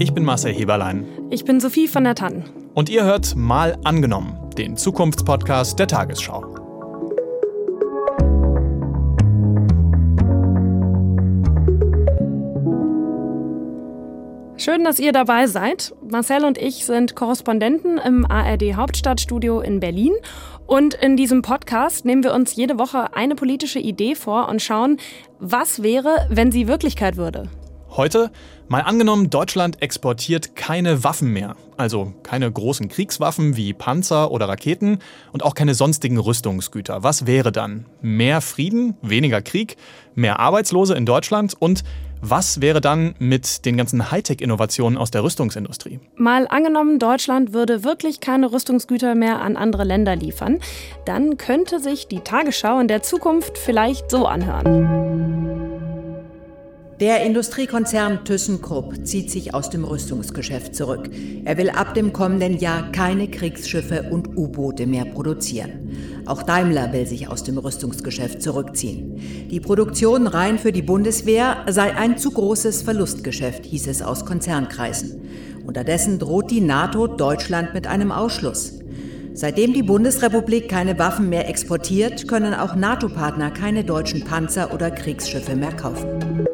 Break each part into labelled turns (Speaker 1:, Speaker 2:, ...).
Speaker 1: Ich bin Marcel Heberlein.
Speaker 2: Ich bin Sophie von der Tannen.
Speaker 1: Und ihr hört Mal angenommen, den Zukunftspodcast der Tagesschau.
Speaker 2: Schön, dass ihr dabei seid. Marcel und ich sind Korrespondenten im ARD Hauptstadtstudio in Berlin. Und in diesem Podcast nehmen wir uns jede Woche eine politische Idee vor und schauen, was wäre, wenn sie Wirklichkeit würde.
Speaker 1: Heute mal angenommen, Deutschland exportiert keine Waffen mehr. Also keine großen Kriegswaffen wie Panzer oder Raketen und auch keine sonstigen Rüstungsgüter. Was wäre dann? Mehr Frieden, weniger Krieg, mehr Arbeitslose in Deutschland und was wäre dann mit den ganzen Hightech-Innovationen aus der Rüstungsindustrie?
Speaker 2: Mal angenommen, Deutschland würde wirklich keine Rüstungsgüter mehr an andere Länder liefern, dann könnte sich die Tagesschau in der Zukunft vielleicht so anhören.
Speaker 3: Der Industriekonzern ThyssenKrupp zieht sich aus dem Rüstungsgeschäft zurück. Er will ab dem kommenden Jahr keine Kriegsschiffe und U-Boote mehr produzieren. Auch Daimler will sich aus dem Rüstungsgeschäft zurückziehen. Die Produktion rein für die Bundeswehr sei ein zu großes Verlustgeschäft, hieß es aus Konzernkreisen. Unterdessen droht die NATO Deutschland mit einem Ausschluss. Seitdem die Bundesrepublik keine Waffen mehr exportiert, können auch NATO-Partner keine deutschen Panzer oder Kriegsschiffe mehr kaufen.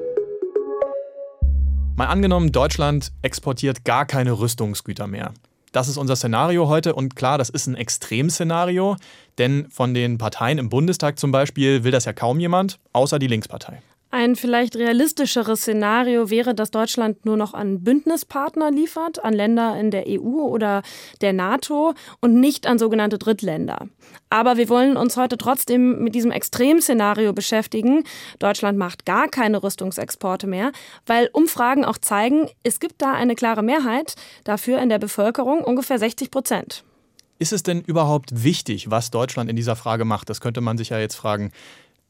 Speaker 1: Mal angenommen, Deutschland exportiert gar keine Rüstungsgüter mehr. Das ist unser Szenario heute und klar, das ist ein Extremszenario, denn von den Parteien im Bundestag zum Beispiel will das ja kaum jemand, außer die Linkspartei.
Speaker 2: Ein vielleicht realistischeres Szenario wäre, dass Deutschland nur noch an Bündnispartner liefert, an Länder in der EU oder der NATO und nicht an sogenannte Drittländer. Aber wir wollen uns heute trotzdem mit diesem Extremszenario beschäftigen. Deutschland macht gar keine Rüstungsexporte mehr, weil Umfragen auch zeigen, es gibt da eine klare Mehrheit dafür in der Bevölkerung, ungefähr 60 Prozent.
Speaker 1: Ist es denn überhaupt wichtig, was Deutschland in dieser Frage macht? Das könnte man sich ja jetzt fragen.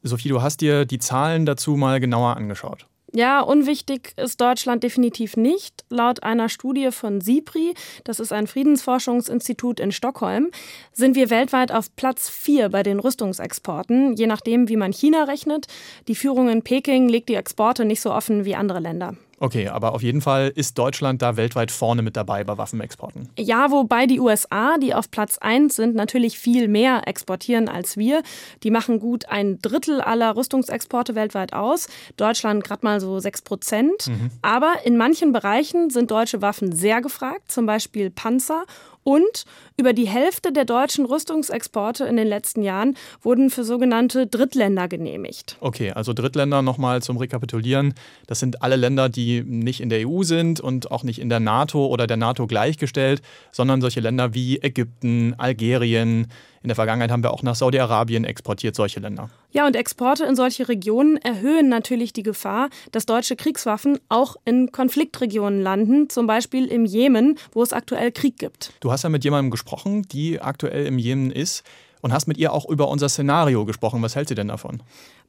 Speaker 1: Sophie, du hast dir die Zahlen dazu mal genauer angeschaut.
Speaker 2: Ja, unwichtig ist Deutschland definitiv nicht. Laut einer Studie von SIPRI, das ist ein Friedensforschungsinstitut in Stockholm, sind wir weltweit auf Platz 4 bei den Rüstungsexporten, je nachdem, wie man China rechnet. Die Führung in Peking legt die Exporte nicht so offen wie andere Länder.
Speaker 1: Okay, aber auf jeden Fall ist Deutschland da weltweit vorne mit dabei bei Waffenexporten.
Speaker 2: Ja, wobei die USA, die auf Platz 1 sind, natürlich viel mehr exportieren als wir. Die machen gut ein Drittel aller Rüstungsexporte weltweit aus. Deutschland gerade mal so 6 Prozent. Mhm. Aber in manchen Bereichen sind deutsche Waffen sehr gefragt, zum Beispiel Panzer und über die Hälfte der deutschen Rüstungsexporte in den letzten Jahren wurden für sogenannte Drittländer genehmigt.
Speaker 1: Okay, also Drittländer nochmal zum Rekapitulieren. Das sind alle Länder, die nicht in der EU sind und auch nicht in der NATO oder der NATO gleichgestellt, sondern solche Länder wie Ägypten, Algerien, in der Vergangenheit haben wir auch nach Saudi-Arabien exportiert, solche Länder.
Speaker 2: Ja, und Exporte in solche Regionen erhöhen natürlich die Gefahr, dass deutsche Kriegswaffen auch in Konfliktregionen landen, zum Beispiel im Jemen, wo es aktuell Krieg gibt.
Speaker 1: Du hast ja mit jemandem gesprochen, die aktuell im Jemen ist und hast mit ihr auch über unser Szenario gesprochen. Was hält sie denn davon?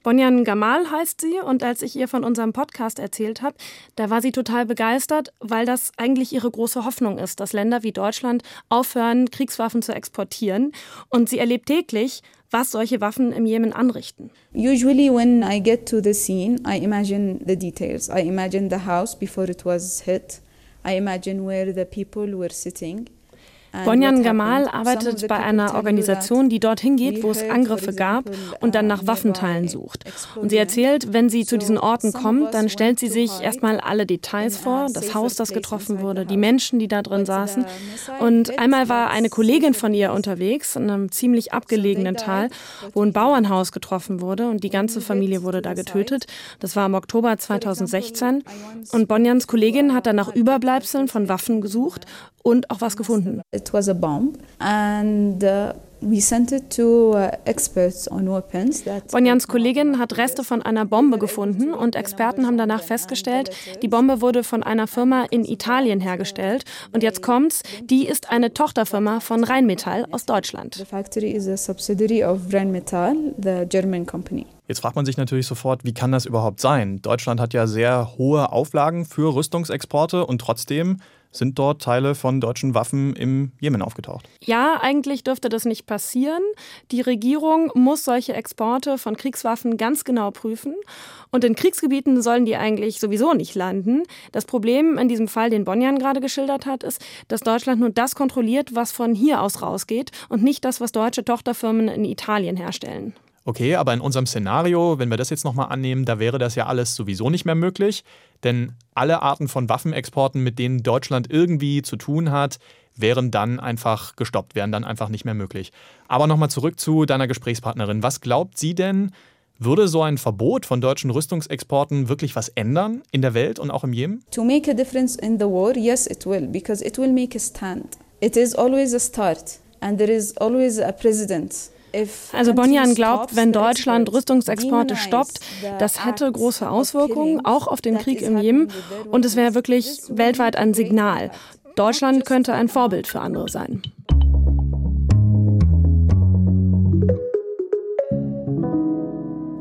Speaker 2: Bonjan Gamal heißt sie und als ich ihr von unserem Podcast erzählt habe, da war sie total begeistert, weil das eigentlich ihre große Hoffnung ist, dass Länder wie Deutschland aufhören, Kriegswaffen zu exportieren. Und sie erlebt täglich, was solche Waffen im Jemen anrichten.
Speaker 4: Usually when I get to the scene, I imagine the details. I imagine the house before it was hit. I imagine where the people were sitting.
Speaker 2: Bonjan Gamal arbeitet bei einer Organisation, die dorthin geht, wo es Angriffe gab und dann nach Waffenteilen sucht. Und sie erzählt, wenn sie zu diesen Orten kommt, dann stellt sie sich erstmal alle Details vor, das Haus, das getroffen wurde, die Menschen, die da drin saßen. Und einmal war eine Kollegin von ihr unterwegs in einem ziemlich abgelegenen Tal, wo ein Bauernhaus getroffen wurde und die ganze Familie wurde da getötet. Das war im Oktober 2016. Und Bonjans Kollegin hat dann nach Überbleibseln von Waffen gesucht und auch was gefunden.
Speaker 4: It was a bomb and uh, we sent it to uh, experts on weapons.
Speaker 2: Bonjans Kollegin hat Reste von einer Bombe gefunden und Experten haben danach festgestellt, die Bombe wurde von einer Firma in Italien hergestellt und jetzt kommt's, die ist eine Tochterfirma von Rheinmetall aus Deutschland.
Speaker 4: The factory is a subsidiary of Rheinmetall, the German company.
Speaker 1: Jetzt fragt man sich natürlich sofort, wie kann das überhaupt sein? Deutschland hat ja sehr hohe Auflagen für Rüstungsexporte und trotzdem sind dort Teile von deutschen Waffen im Jemen aufgetaucht.
Speaker 2: Ja, eigentlich dürfte das nicht passieren. Die Regierung muss solche Exporte von Kriegswaffen ganz genau prüfen. Und in Kriegsgebieten sollen die eigentlich sowieso nicht landen. Das Problem in diesem Fall, den Bonjan gerade geschildert hat, ist, dass Deutschland nur das kontrolliert, was von hier aus rausgeht und nicht das, was deutsche Tochterfirmen in Italien herstellen.
Speaker 1: Okay, aber in unserem Szenario, wenn wir das jetzt nochmal annehmen, da wäre das ja alles sowieso nicht mehr möglich. Denn alle Arten von Waffenexporten, mit denen Deutschland irgendwie zu tun hat, wären dann einfach gestoppt, wären dann einfach nicht mehr möglich. Aber nochmal zurück zu deiner Gesprächspartnerin. Was glaubt sie denn, würde so ein Verbot von deutschen Rüstungsexporten wirklich was ändern in der Welt und auch im Jemen?
Speaker 4: To make a difference in the war, yes it will, because it will make a stand. It is always a start and there is always a president.
Speaker 2: Also Bonjan glaubt, wenn Deutschland Rüstungsexporte stoppt, das hätte große Auswirkungen, auch auf den Krieg im Jemen. Und es wäre wirklich weltweit ein Signal. Deutschland könnte ein Vorbild für andere sein.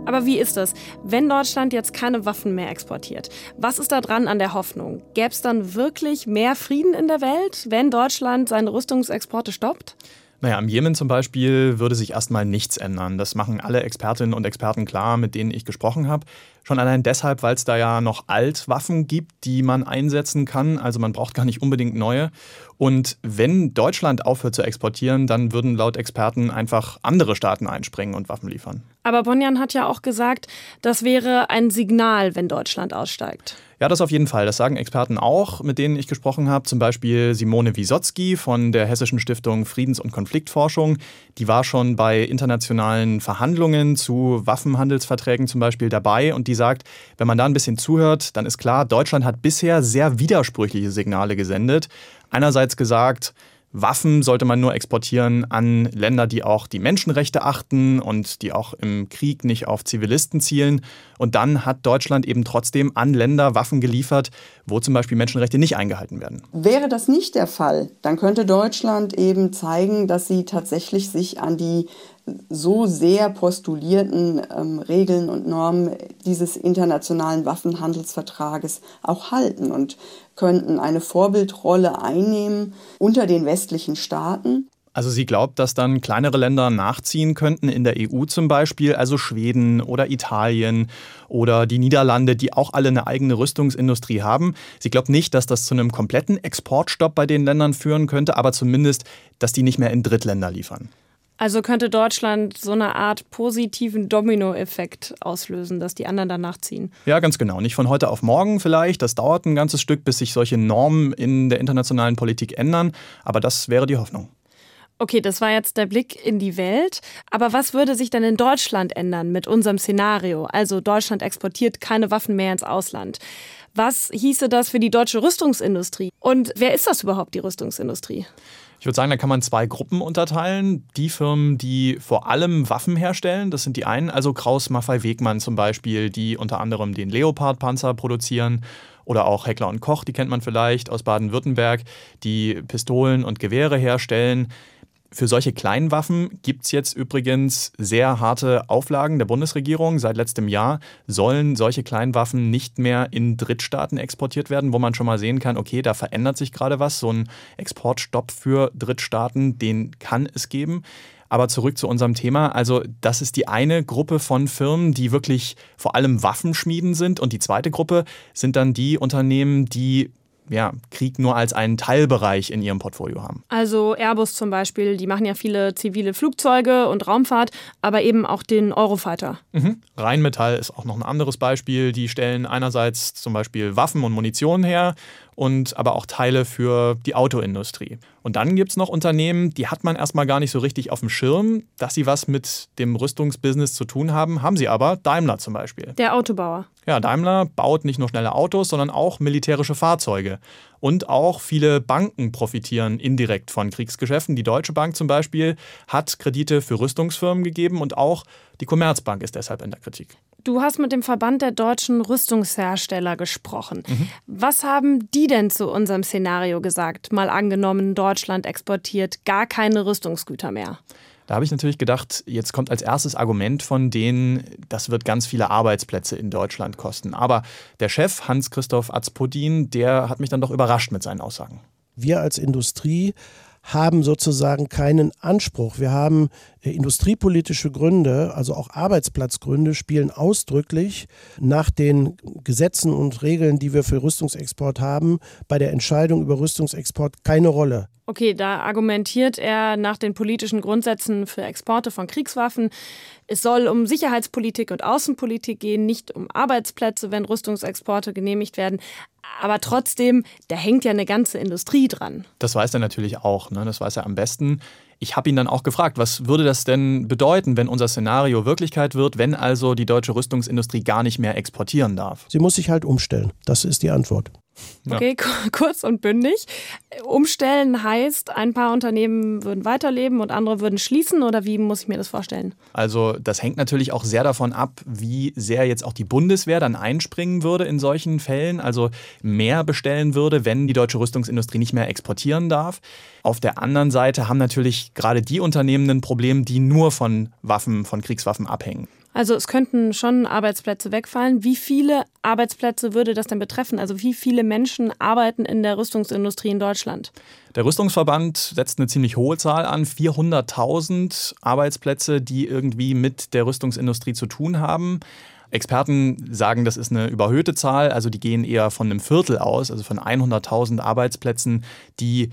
Speaker 2: Aber wie ist das, wenn Deutschland jetzt keine Waffen mehr exportiert? Was ist da dran an der Hoffnung? Gäbe es dann wirklich mehr Frieden in der Welt, wenn Deutschland seine Rüstungsexporte stoppt?
Speaker 1: Naja, im Jemen zum Beispiel würde sich erstmal nichts ändern. Das machen alle Expertinnen und Experten klar, mit denen ich gesprochen habe. Schon allein deshalb, weil es da ja noch Altwaffen gibt, die man einsetzen kann. Also man braucht gar nicht unbedingt neue. Und wenn Deutschland aufhört zu exportieren, dann würden laut Experten einfach andere Staaten einspringen und Waffen liefern.
Speaker 2: Aber Bonjan hat ja auch gesagt, das wäre ein Signal, wenn Deutschland aussteigt.
Speaker 1: Ja, das auf jeden Fall. Das sagen Experten auch, mit denen ich gesprochen habe. Zum Beispiel Simone Wisotzki von der Hessischen Stiftung Friedens- und Konfliktforschung. Die war schon bei internationalen Verhandlungen zu Waffenhandelsverträgen zum Beispiel dabei und die sagt, wenn man da ein bisschen zuhört, dann ist klar, Deutschland hat bisher sehr widersprüchliche Signale gesendet. Einerseits gesagt, Waffen sollte man nur exportieren an Länder, die auch die Menschenrechte achten und die auch im Krieg nicht auf Zivilisten zielen. Und dann hat Deutschland eben trotzdem an Länder Waffen geliefert, wo zum Beispiel Menschenrechte nicht eingehalten werden.
Speaker 5: Wäre das nicht der Fall, dann könnte Deutschland eben zeigen, dass sie tatsächlich sich an die so sehr postulierten ähm, Regeln und Normen dieses internationalen Waffenhandelsvertrages auch halten und könnten eine Vorbildrolle einnehmen unter den westlichen Staaten.
Speaker 1: Also sie glaubt, dass dann kleinere Länder nachziehen könnten, in der EU zum Beispiel, also Schweden oder Italien oder die Niederlande, die auch alle eine eigene Rüstungsindustrie haben. Sie glaubt nicht, dass das zu einem kompletten Exportstopp bei den Ländern führen könnte, aber zumindest, dass die nicht mehr in Drittländer liefern.
Speaker 2: Also könnte Deutschland so eine Art positiven Dominoeffekt auslösen, dass die anderen danach ziehen.
Speaker 1: Ja, ganz genau. Nicht von heute auf morgen vielleicht. Das dauert ein ganzes Stück, bis sich solche Normen in der internationalen Politik ändern. Aber das wäre die Hoffnung.
Speaker 2: Okay, das war jetzt der Blick in die Welt. Aber was würde sich denn in Deutschland ändern mit unserem Szenario? Also Deutschland exportiert keine Waffen mehr ins Ausland. Was hieße das für die deutsche Rüstungsindustrie? Und wer ist das überhaupt, die Rüstungsindustrie?
Speaker 1: Ich würde sagen, da kann man zwei Gruppen unterteilen. Die Firmen, die vor allem Waffen herstellen, das sind die einen, also Kraus Maffei Wegmann zum Beispiel, die unter anderem den Leopard-Panzer produzieren. Oder auch Heckler und Koch, die kennt man vielleicht aus Baden-Württemberg, die Pistolen und Gewehre herstellen. Für solche kleinen Waffen gibt es jetzt übrigens sehr harte Auflagen der Bundesregierung. Seit letztem Jahr sollen solche kleinen Waffen nicht mehr in Drittstaaten exportiert werden, wo man schon mal sehen kann, okay, da verändert sich gerade was. So ein Exportstopp für Drittstaaten, den kann es geben. Aber zurück zu unserem Thema. Also, das ist die eine Gruppe von Firmen, die wirklich vor allem Waffenschmieden sind. Und die zweite Gruppe sind dann die Unternehmen, die ja, Krieg nur als einen Teilbereich in ihrem Portfolio haben.
Speaker 2: Also Airbus zum Beispiel, die machen ja viele zivile Flugzeuge und Raumfahrt, aber eben auch den Eurofighter.
Speaker 1: Mhm. Rheinmetall ist auch noch ein anderes Beispiel. Die stellen einerseits zum Beispiel Waffen und Munition her und aber auch Teile für die Autoindustrie. Und dann gibt es noch Unternehmen, die hat man erstmal gar nicht so richtig auf dem Schirm, dass sie was mit dem Rüstungsbusiness zu tun haben, haben sie aber. Daimler zum Beispiel.
Speaker 2: Der Autobauer.
Speaker 1: Ja, Daimler baut nicht nur schnelle Autos, sondern auch militärische Fahrzeuge. Und auch viele Banken profitieren indirekt von Kriegsgeschäften. Die Deutsche Bank zum Beispiel hat Kredite für Rüstungsfirmen gegeben und auch die Commerzbank ist deshalb in der Kritik.
Speaker 2: Du hast mit dem Verband der deutschen Rüstungshersteller gesprochen. Mhm. Was haben die denn zu unserem Szenario gesagt? Mal angenommen, Deutschland exportiert gar keine Rüstungsgüter mehr.
Speaker 1: Da habe ich natürlich gedacht, jetzt kommt als erstes Argument von denen, das wird ganz viele Arbeitsplätze in Deutschland kosten. Aber der Chef Hans-Christoph Azpodin, der hat mich dann doch überrascht mit seinen Aussagen.
Speaker 6: Wir als Industrie haben sozusagen keinen Anspruch. Wir haben äh, industriepolitische Gründe, also auch Arbeitsplatzgründe, spielen ausdrücklich nach den Gesetzen und Regeln, die wir für Rüstungsexport haben, bei der Entscheidung über Rüstungsexport keine Rolle.
Speaker 2: Okay, da argumentiert er nach den politischen Grundsätzen für Exporte von Kriegswaffen. Es soll um Sicherheitspolitik und Außenpolitik gehen, nicht um Arbeitsplätze, wenn Rüstungsexporte genehmigt werden. Aber trotzdem, da hängt ja eine ganze Industrie dran.
Speaker 1: Das weiß er natürlich auch, ne? das weiß er am besten. Ich habe ihn dann auch gefragt, was würde das denn bedeuten, wenn unser Szenario Wirklichkeit wird, wenn also die deutsche Rüstungsindustrie gar nicht mehr exportieren darf?
Speaker 6: Sie muss sich halt umstellen. Das ist die Antwort.
Speaker 2: Okay, kurz und bündig. Umstellen heißt, ein paar Unternehmen würden weiterleben und andere würden schließen oder wie muss ich mir das vorstellen?
Speaker 1: Also das hängt natürlich auch sehr davon ab, wie sehr jetzt auch die Bundeswehr dann einspringen würde in solchen Fällen, also mehr bestellen würde, wenn die deutsche Rüstungsindustrie nicht mehr exportieren darf. Auf der anderen Seite haben natürlich gerade die Unternehmen ein Problem, die nur von Waffen, von Kriegswaffen abhängen.
Speaker 2: Also es könnten schon Arbeitsplätze wegfallen. Wie viele Arbeitsplätze würde das denn betreffen? Also wie viele Menschen arbeiten in der Rüstungsindustrie in Deutschland?
Speaker 1: Der Rüstungsverband setzt eine ziemlich hohe Zahl an, 400.000 Arbeitsplätze, die irgendwie mit der Rüstungsindustrie zu tun haben. Experten sagen, das ist eine überhöhte Zahl, also die gehen eher von einem Viertel aus, also von 100.000 Arbeitsplätzen, die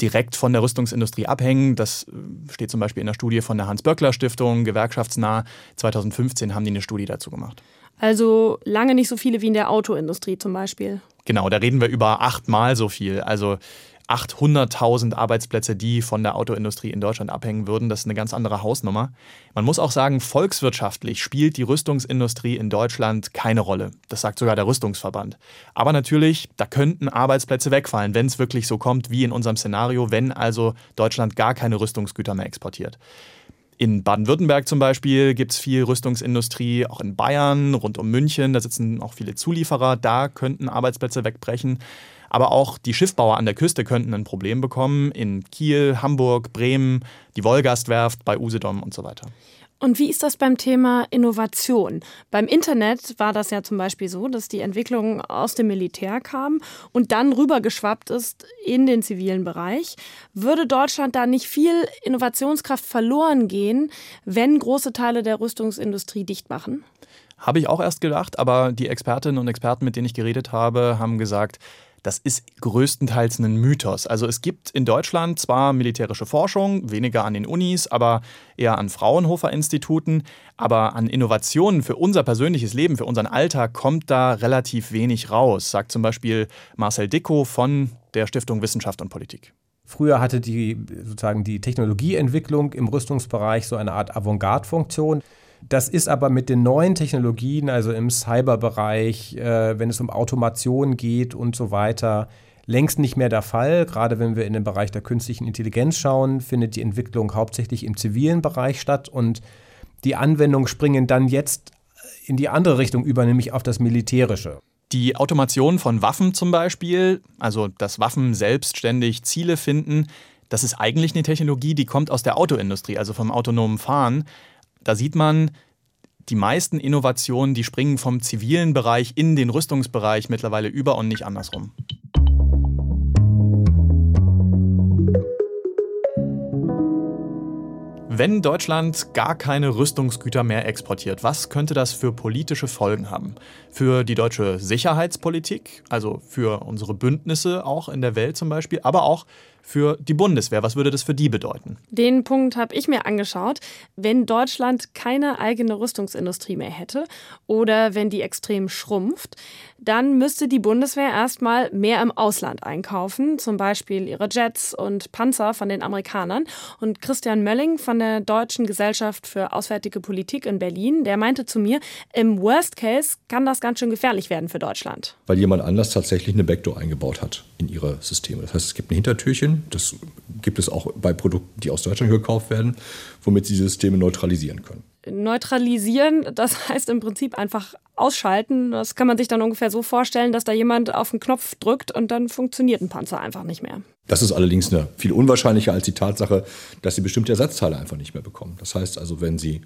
Speaker 1: direkt von der Rüstungsindustrie abhängen. Das äh, steht zum Beispiel in der Studie von der Hans-Böckler-Stiftung, gewerkschaftsnah. 2015 haben die eine Studie dazu gemacht.
Speaker 2: Also lange nicht so viele wie in der Autoindustrie zum Beispiel.
Speaker 1: Genau, da reden wir über achtmal so viel. Also 800.000 Arbeitsplätze, die von der Autoindustrie in Deutschland abhängen würden. Das ist eine ganz andere Hausnummer. Man muss auch sagen, volkswirtschaftlich spielt die Rüstungsindustrie in Deutschland keine Rolle. Das sagt sogar der Rüstungsverband. Aber natürlich, da könnten Arbeitsplätze wegfallen, wenn es wirklich so kommt wie in unserem Szenario, wenn also Deutschland gar keine Rüstungsgüter mehr exportiert. In Baden-Württemberg zum Beispiel gibt es viel Rüstungsindustrie, auch in Bayern, rund um München, da sitzen auch viele Zulieferer, da könnten Arbeitsplätze wegbrechen. Aber auch die Schiffbauer an der Küste könnten ein Problem bekommen, in Kiel, Hamburg, Bremen, die Wolgastwerft bei Usedom und so weiter.
Speaker 2: Und wie ist das beim Thema Innovation? Beim Internet war das ja zum Beispiel so, dass die Entwicklung aus dem Militär kam und dann rübergeschwappt ist in den zivilen Bereich. Würde Deutschland da nicht viel Innovationskraft verloren gehen, wenn große Teile der Rüstungsindustrie dicht machen?
Speaker 1: Habe ich auch erst gedacht, aber die Expertinnen und Experten, mit denen ich geredet habe, haben gesagt, das ist größtenteils ein Mythos. Also es gibt in Deutschland zwar militärische Forschung, weniger an den Unis, aber eher an Fraunhofer-Instituten, aber an Innovationen für unser persönliches Leben, für unseren Alltag kommt da relativ wenig raus, sagt zum Beispiel Marcel Dicko von der Stiftung Wissenschaft und Politik.
Speaker 7: Früher hatte die sozusagen die Technologieentwicklung im Rüstungsbereich so eine Art Avantgarde-Funktion. Das ist aber mit den neuen Technologien, also im Cyberbereich, äh, wenn es um Automation geht und so weiter, längst nicht mehr der Fall. Gerade wenn wir in den Bereich der künstlichen Intelligenz schauen, findet die Entwicklung hauptsächlich im zivilen Bereich statt und die Anwendungen springen dann jetzt in die andere Richtung über, nämlich auf das Militärische.
Speaker 1: Die Automation von Waffen zum Beispiel, also dass Waffen selbstständig Ziele finden, das ist eigentlich eine Technologie, die kommt aus der Autoindustrie, also vom autonomen Fahren. Da sieht man, die meisten Innovationen, die springen vom zivilen Bereich in den Rüstungsbereich mittlerweile über und nicht andersrum. Wenn Deutschland gar keine Rüstungsgüter mehr exportiert, was könnte das für politische Folgen haben? Für die deutsche Sicherheitspolitik, also für unsere Bündnisse auch in der Welt zum Beispiel, aber auch für die Bundeswehr? Was würde das für die bedeuten?
Speaker 2: Den Punkt habe ich mir angeschaut. Wenn Deutschland keine eigene Rüstungsindustrie mehr hätte oder wenn die extrem schrumpft, dann müsste die Bundeswehr erstmal mehr im Ausland einkaufen, zum Beispiel ihre Jets und Panzer von den Amerikanern. Und Christian Mölling von der Deutschen Gesellschaft für Auswärtige Politik in Berlin, der meinte zu mir, im Worst Case kann das ganz schön gefährlich werden für Deutschland.
Speaker 8: Weil jemand anders tatsächlich eine Backdoor eingebaut hat in ihre Systeme. Das heißt, es gibt ein Hintertürchen, das gibt es auch bei Produkten, die aus Deutschland gekauft werden, womit sie Systeme neutralisieren können.
Speaker 2: Neutralisieren, das heißt im Prinzip einfach ausschalten. Das kann man sich dann ungefähr so vorstellen, dass da jemand auf den Knopf drückt und dann funktioniert ein Panzer einfach nicht mehr.
Speaker 8: Das ist allerdings eine viel unwahrscheinlicher als die Tatsache, dass Sie bestimmte Ersatzteile einfach nicht mehr bekommen. Das heißt also, wenn Sie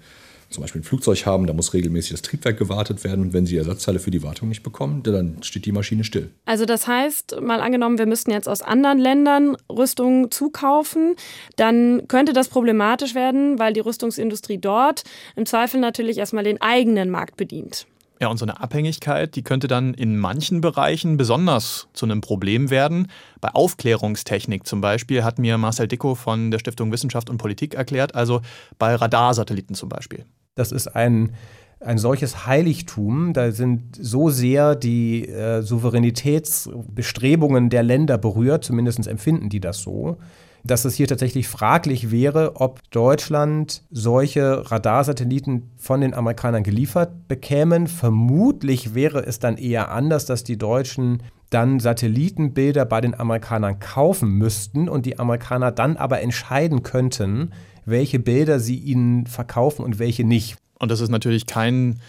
Speaker 8: zum Beispiel ein Flugzeug haben, da muss regelmäßig das Triebwerk gewartet werden. Und wenn Sie Ersatzteile für die Wartung nicht bekommen, dann steht die Maschine still.
Speaker 2: Also das heißt, mal angenommen, wir müssten jetzt aus anderen Ländern Rüstungen zukaufen, dann könnte das problematisch werden, weil die Rüstungsindustrie dort im Zweifel natürlich erstmal den eigenen Markt bedient.
Speaker 1: Ja, und so eine Abhängigkeit, die könnte dann in manchen Bereichen besonders zu einem Problem werden. Bei Aufklärungstechnik zum Beispiel hat mir Marcel Dicko von der Stiftung Wissenschaft und Politik erklärt, also bei Radarsatelliten zum Beispiel.
Speaker 7: Das ist ein, ein solches Heiligtum, da sind so sehr die äh, Souveränitätsbestrebungen der Länder berührt, zumindest empfinden die das so, dass es hier tatsächlich fraglich wäre, ob Deutschland solche Radarsatelliten von den Amerikanern geliefert bekämen. Vermutlich wäre es dann eher anders, dass die Deutschen dann Satellitenbilder bei den Amerikanern kaufen müssten und die Amerikaner dann aber entscheiden könnten, welche Bilder sie ihnen verkaufen und welche nicht.
Speaker 1: Und das ist natürlich kein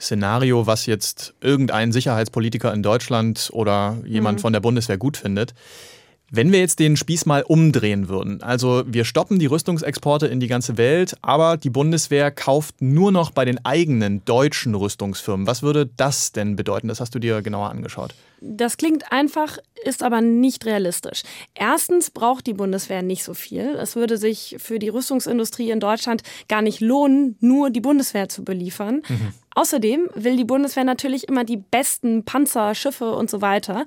Speaker 1: Szenario, was jetzt irgendein Sicherheitspolitiker in Deutschland oder jemand mhm. von der Bundeswehr gut findet. Wenn wir jetzt den Spieß mal umdrehen würden, also wir stoppen die Rüstungsexporte in die ganze Welt, aber die Bundeswehr kauft nur noch bei den eigenen deutschen Rüstungsfirmen, was würde das denn bedeuten? Das hast du dir genauer angeschaut.
Speaker 2: Das klingt einfach, ist aber nicht realistisch. Erstens braucht die Bundeswehr nicht so viel. Es würde sich für die Rüstungsindustrie in Deutschland gar nicht lohnen, nur die Bundeswehr zu beliefern. Mhm. Außerdem will die Bundeswehr natürlich immer die besten Panzer, Schiffe und so weiter.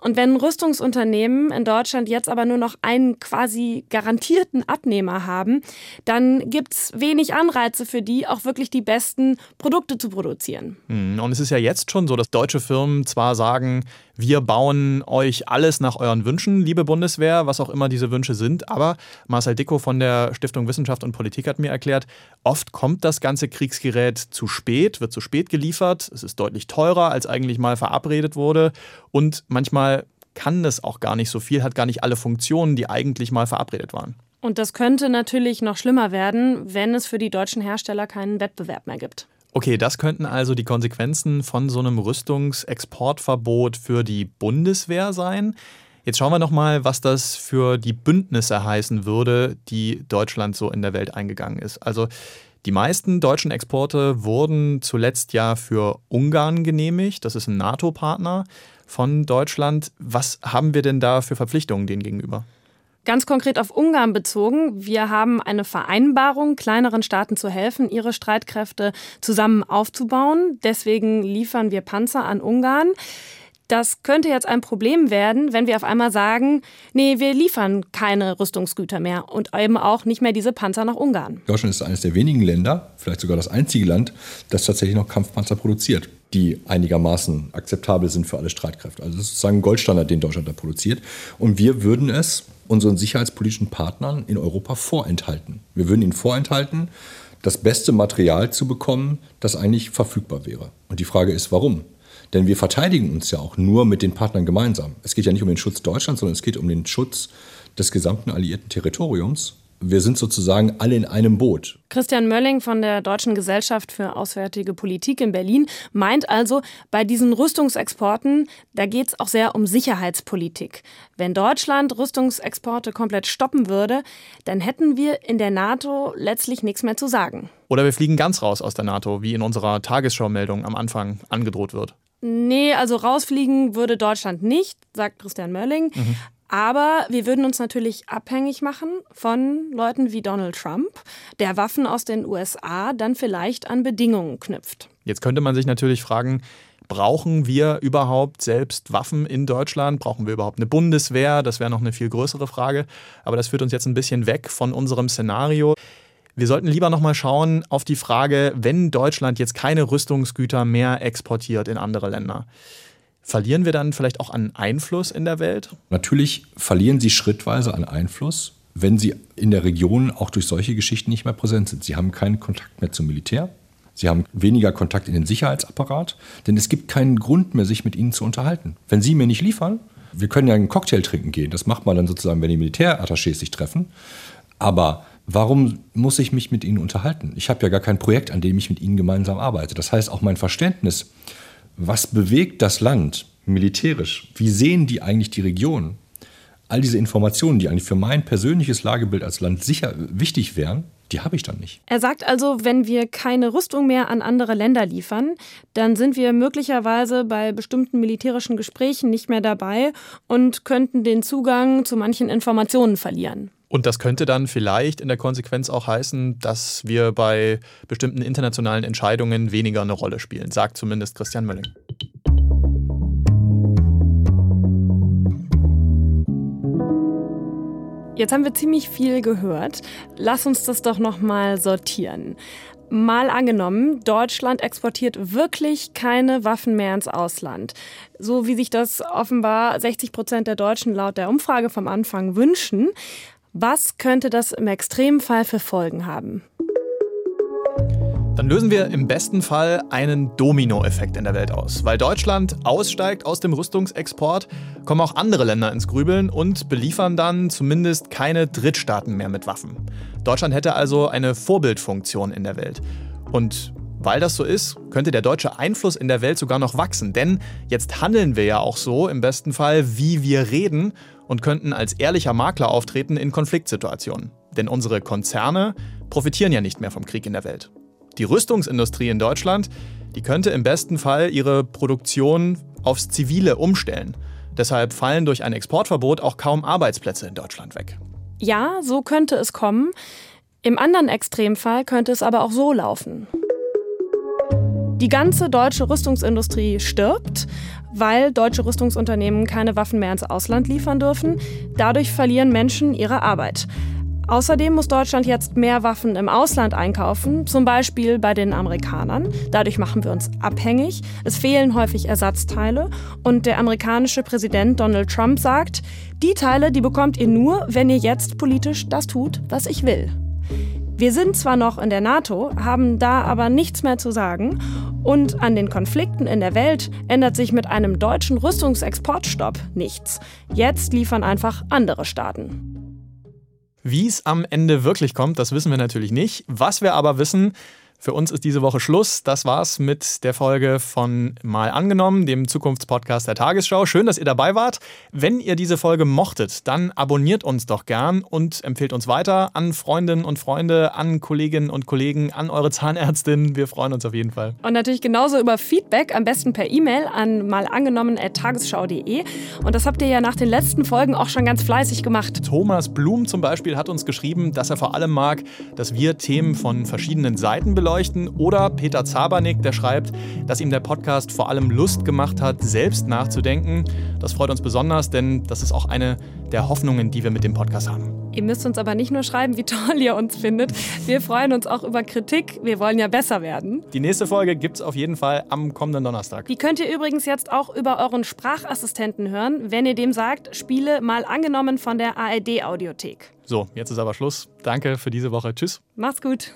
Speaker 2: Und wenn Rüstungsunternehmen in Deutschland jetzt aber nur noch einen quasi garantierten Abnehmer haben, dann gibt es wenig Anreize für die, auch wirklich die besten Produkte zu produzieren.
Speaker 1: Hm, und es ist ja jetzt schon so, dass deutsche Firmen zwar sagen, wir bauen euch alles nach euren Wünschen, liebe Bundeswehr, was auch immer diese Wünsche sind. Aber Marcel Dicko von der Stiftung Wissenschaft und Politik hat mir erklärt, oft kommt das ganze Kriegsgerät zu spät, wird zu spät geliefert. Es ist deutlich teurer, als eigentlich mal verabredet wurde. Und manchmal kann es auch gar nicht so viel, hat gar nicht alle Funktionen, die eigentlich mal verabredet waren.
Speaker 2: Und das könnte natürlich noch schlimmer werden, wenn es für die deutschen Hersteller keinen Wettbewerb mehr gibt.
Speaker 1: Okay, das könnten also die Konsequenzen von so einem Rüstungsexportverbot für die Bundeswehr sein. Jetzt schauen wir noch mal, was das für die Bündnisse heißen würde, die Deutschland so in der Welt eingegangen ist. Also die meisten deutschen Exporte wurden zuletzt ja für Ungarn genehmigt. Das ist ein NATO-Partner von Deutschland. Was haben wir denn da für Verpflichtungen denen gegenüber?
Speaker 2: Ganz konkret auf Ungarn bezogen. Wir haben eine Vereinbarung, kleineren Staaten zu helfen, ihre Streitkräfte zusammen aufzubauen. Deswegen liefern wir Panzer an Ungarn. Das könnte jetzt ein Problem werden, wenn wir auf einmal sagen, nee, wir liefern keine Rüstungsgüter mehr und eben auch nicht mehr diese Panzer nach Ungarn.
Speaker 8: Deutschland ist eines der wenigen Länder, vielleicht sogar das einzige Land, das tatsächlich noch Kampfpanzer produziert, die einigermaßen akzeptabel sind für alle Streitkräfte. Also das ist sozusagen ein Goldstandard, den Deutschland da produziert. Und wir würden es unseren sicherheitspolitischen Partnern in Europa vorenthalten. Wir würden ihnen vorenthalten, das beste Material zu bekommen, das eigentlich verfügbar wäre. Und die Frage ist, warum? Denn wir verteidigen uns ja auch nur mit den Partnern gemeinsam. Es geht ja nicht um den Schutz Deutschlands, sondern es geht um den Schutz des gesamten alliierten Territoriums wir sind sozusagen alle in einem Boot.
Speaker 2: Christian Mölling von der Deutschen Gesellschaft für Auswärtige Politik in Berlin meint also, bei diesen Rüstungsexporten, da geht es auch sehr um Sicherheitspolitik. Wenn Deutschland Rüstungsexporte komplett stoppen würde, dann hätten wir in der NATO letztlich nichts mehr zu sagen.
Speaker 1: Oder wir fliegen ganz raus aus der NATO, wie in unserer Tagesschau-Meldung am Anfang angedroht wird.
Speaker 2: Nee, also rausfliegen würde Deutschland nicht, sagt Christian Mölling. Mhm. Aber wir würden uns natürlich abhängig machen von Leuten wie Donald Trump, der Waffen aus den USA dann vielleicht an Bedingungen knüpft.
Speaker 1: Jetzt könnte man sich natürlich fragen, brauchen wir überhaupt selbst Waffen in Deutschland? Brauchen wir überhaupt eine Bundeswehr? Das wäre noch eine viel größere Frage. Aber das führt uns jetzt ein bisschen weg von unserem Szenario. Wir sollten lieber nochmal schauen auf die Frage, wenn Deutschland jetzt keine Rüstungsgüter mehr exportiert in andere Länder. Verlieren wir dann vielleicht auch an Einfluss in der Welt?
Speaker 8: Natürlich verlieren sie schrittweise an Einfluss, wenn sie in der Region auch durch solche Geschichten nicht mehr präsent sind. Sie haben keinen Kontakt mehr zum Militär. Sie haben weniger Kontakt in den Sicherheitsapparat, denn es gibt keinen Grund mehr, sich mit ihnen zu unterhalten. Wenn sie mir nicht liefern, wir können ja einen Cocktail trinken gehen, das macht man dann sozusagen, wenn die Militärattachés sich treffen, aber warum muss ich mich mit ihnen unterhalten? Ich habe ja gar kein Projekt, an dem ich mit ihnen gemeinsam arbeite. Das heißt, auch mein Verständnis, was bewegt das Land militärisch? Wie sehen die eigentlich die Region? All diese Informationen, die eigentlich für mein persönliches Lagebild als Land sicher wichtig wären, die habe ich dann nicht.
Speaker 2: Er sagt also, wenn wir keine Rüstung mehr an andere Länder liefern, dann sind wir möglicherweise bei bestimmten militärischen Gesprächen nicht mehr dabei und könnten den Zugang zu manchen Informationen verlieren.
Speaker 1: Und das könnte dann vielleicht in der Konsequenz auch heißen, dass wir bei bestimmten internationalen Entscheidungen weniger eine Rolle spielen, sagt zumindest Christian Mölling.
Speaker 2: Jetzt haben wir ziemlich viel gehört. Lass uns das doch noch mal sortieren. Mal angenommen, Deutschland exportiert wirklich keine Waffen mehr ins Ausland. So wie sich das offenbar 60 Prozent der Deutschen laut der Umfrage vom Anfang wünschen. Was könnte das im Extremfall für Folgen haben?
Speaker 1: Dann lösen wir im besten Fall einen Dominoeffekt in der Welt aus. Weil Deutschland aussteigt aus dem Rüstungsexport, kommen auch andere Länder ins Grübeln und beliefern dann zumindest keine Drittstaaten mehr mit Waffen. Deutschland hätte also eine Vorbildfunktion in der Welt. Und weil das so ist, könnte der deutsche Einfluss in der Welt sogar noch wachsen. Denn jetzt handeln wir ja auch so, im besten Fall, wie wir reden und könnten als ehrlicher Makler auftreten in Konfliktsituationen. Denn unsere Konzerne profitieren ja nicht mehr vom Krieg in der Welt. Die Rüstungsindustrie in Deutschland, die könnte im besten Fall ihre Produktion aufs Zivile umstellen. Deshalb fallen durch ein Exportverbot auch kaum Arbeitsplätze in Deutschland weg.
Speaker 2: Ja, so könnte es kommen. Im anderen Extremfall könnte es aber auch so laufen. Die ganze deutsche Rüstungsindustrie stirbt, weil deutsche Rüstungsunternehmen keine Waffen mehr ins Ausland liefern dürfen. Dadurch verlieren Menschen ihre Arbeit. Außerdem muss Deutschland jetzt mehr Waffen im Ausland einkaufen, zum Beispiel bei den Amerikanern. Dadurch machen wir uns abhängig. Es fehlen häufig Ersatzteile. Und der amerikanische Präsident Donald Trump sagt, die Teile, die bekommt ihr nur, wenn ihr jetzt politisch das tut, was ich will. Wir sind zwar noch in der NATO, haben da aber nichts mehr zu sagen. Und an den Konflikten in der Welt ändert sich mit einem deutschen Rüstungsexportstopp nichts. Jetzt liefern einfach andere Staaten.
Speaker 1: Wie es am Ende wirklich kommt, das wissen wir natürlich nicht. Was wir aber wissen, für uns ist diese Woche Schluss. Das war's mit der Folge von Mal angenommen, dem Zukunftspodcast der Tagesschau. Schön, dass ihr dabei wart. Wenn ihr diese Folge mochtet, dann abonniert uns doch gern und empfehlt uns weiter an Freundinnen und Freunde, an Kolleginnen und Kollegen, an eure Zahnärztin. Wir freuen uns auf jeden Fall.
Speaker 2: Und natürlich genauso über Feedback, am besten per E-Mail an malangenommen.tagesschau.de. Und das habt ihr ja nach den letzten Folgen auch schon ganz fleißig gemacht.
Speaker 1: Thomas Blum zum Beispiel hat uns geschrieben, dass er vor allem mag, dass wir Themen von verschiedenen Seiten beleuchten beleuchten. Oder Peter Zabernick, der schreibt, dass ihm der Podcast vor allem Lust gemacht hat, selbst nachzudenken. Das freut uns besonders, denn das ist auch eine der Hoffnungen, die wir mit dem Podcast haben.
Speaker 2: Ihr müsst uns aber nicht nur schreiben, wie toll ihr uns findet. Wir freuen uns auch über Kritik. Wir wollen ja besser werden.
Speaker 1: Die nächste Folge gibt es auf jeden Fall am kommenden Donnerstag.
Speaker 2: Die könnt ihr übrigens jetzt auch über euren Sprachassistenten hören, wenn ihr dem sagt, Spiele mal angenommen von der ARD-Audiothek.
Speaker 1: So, jetzt ist aber Schluss. Danke für diese Woche. Tschüss.
Speaker 2: Macht's gut.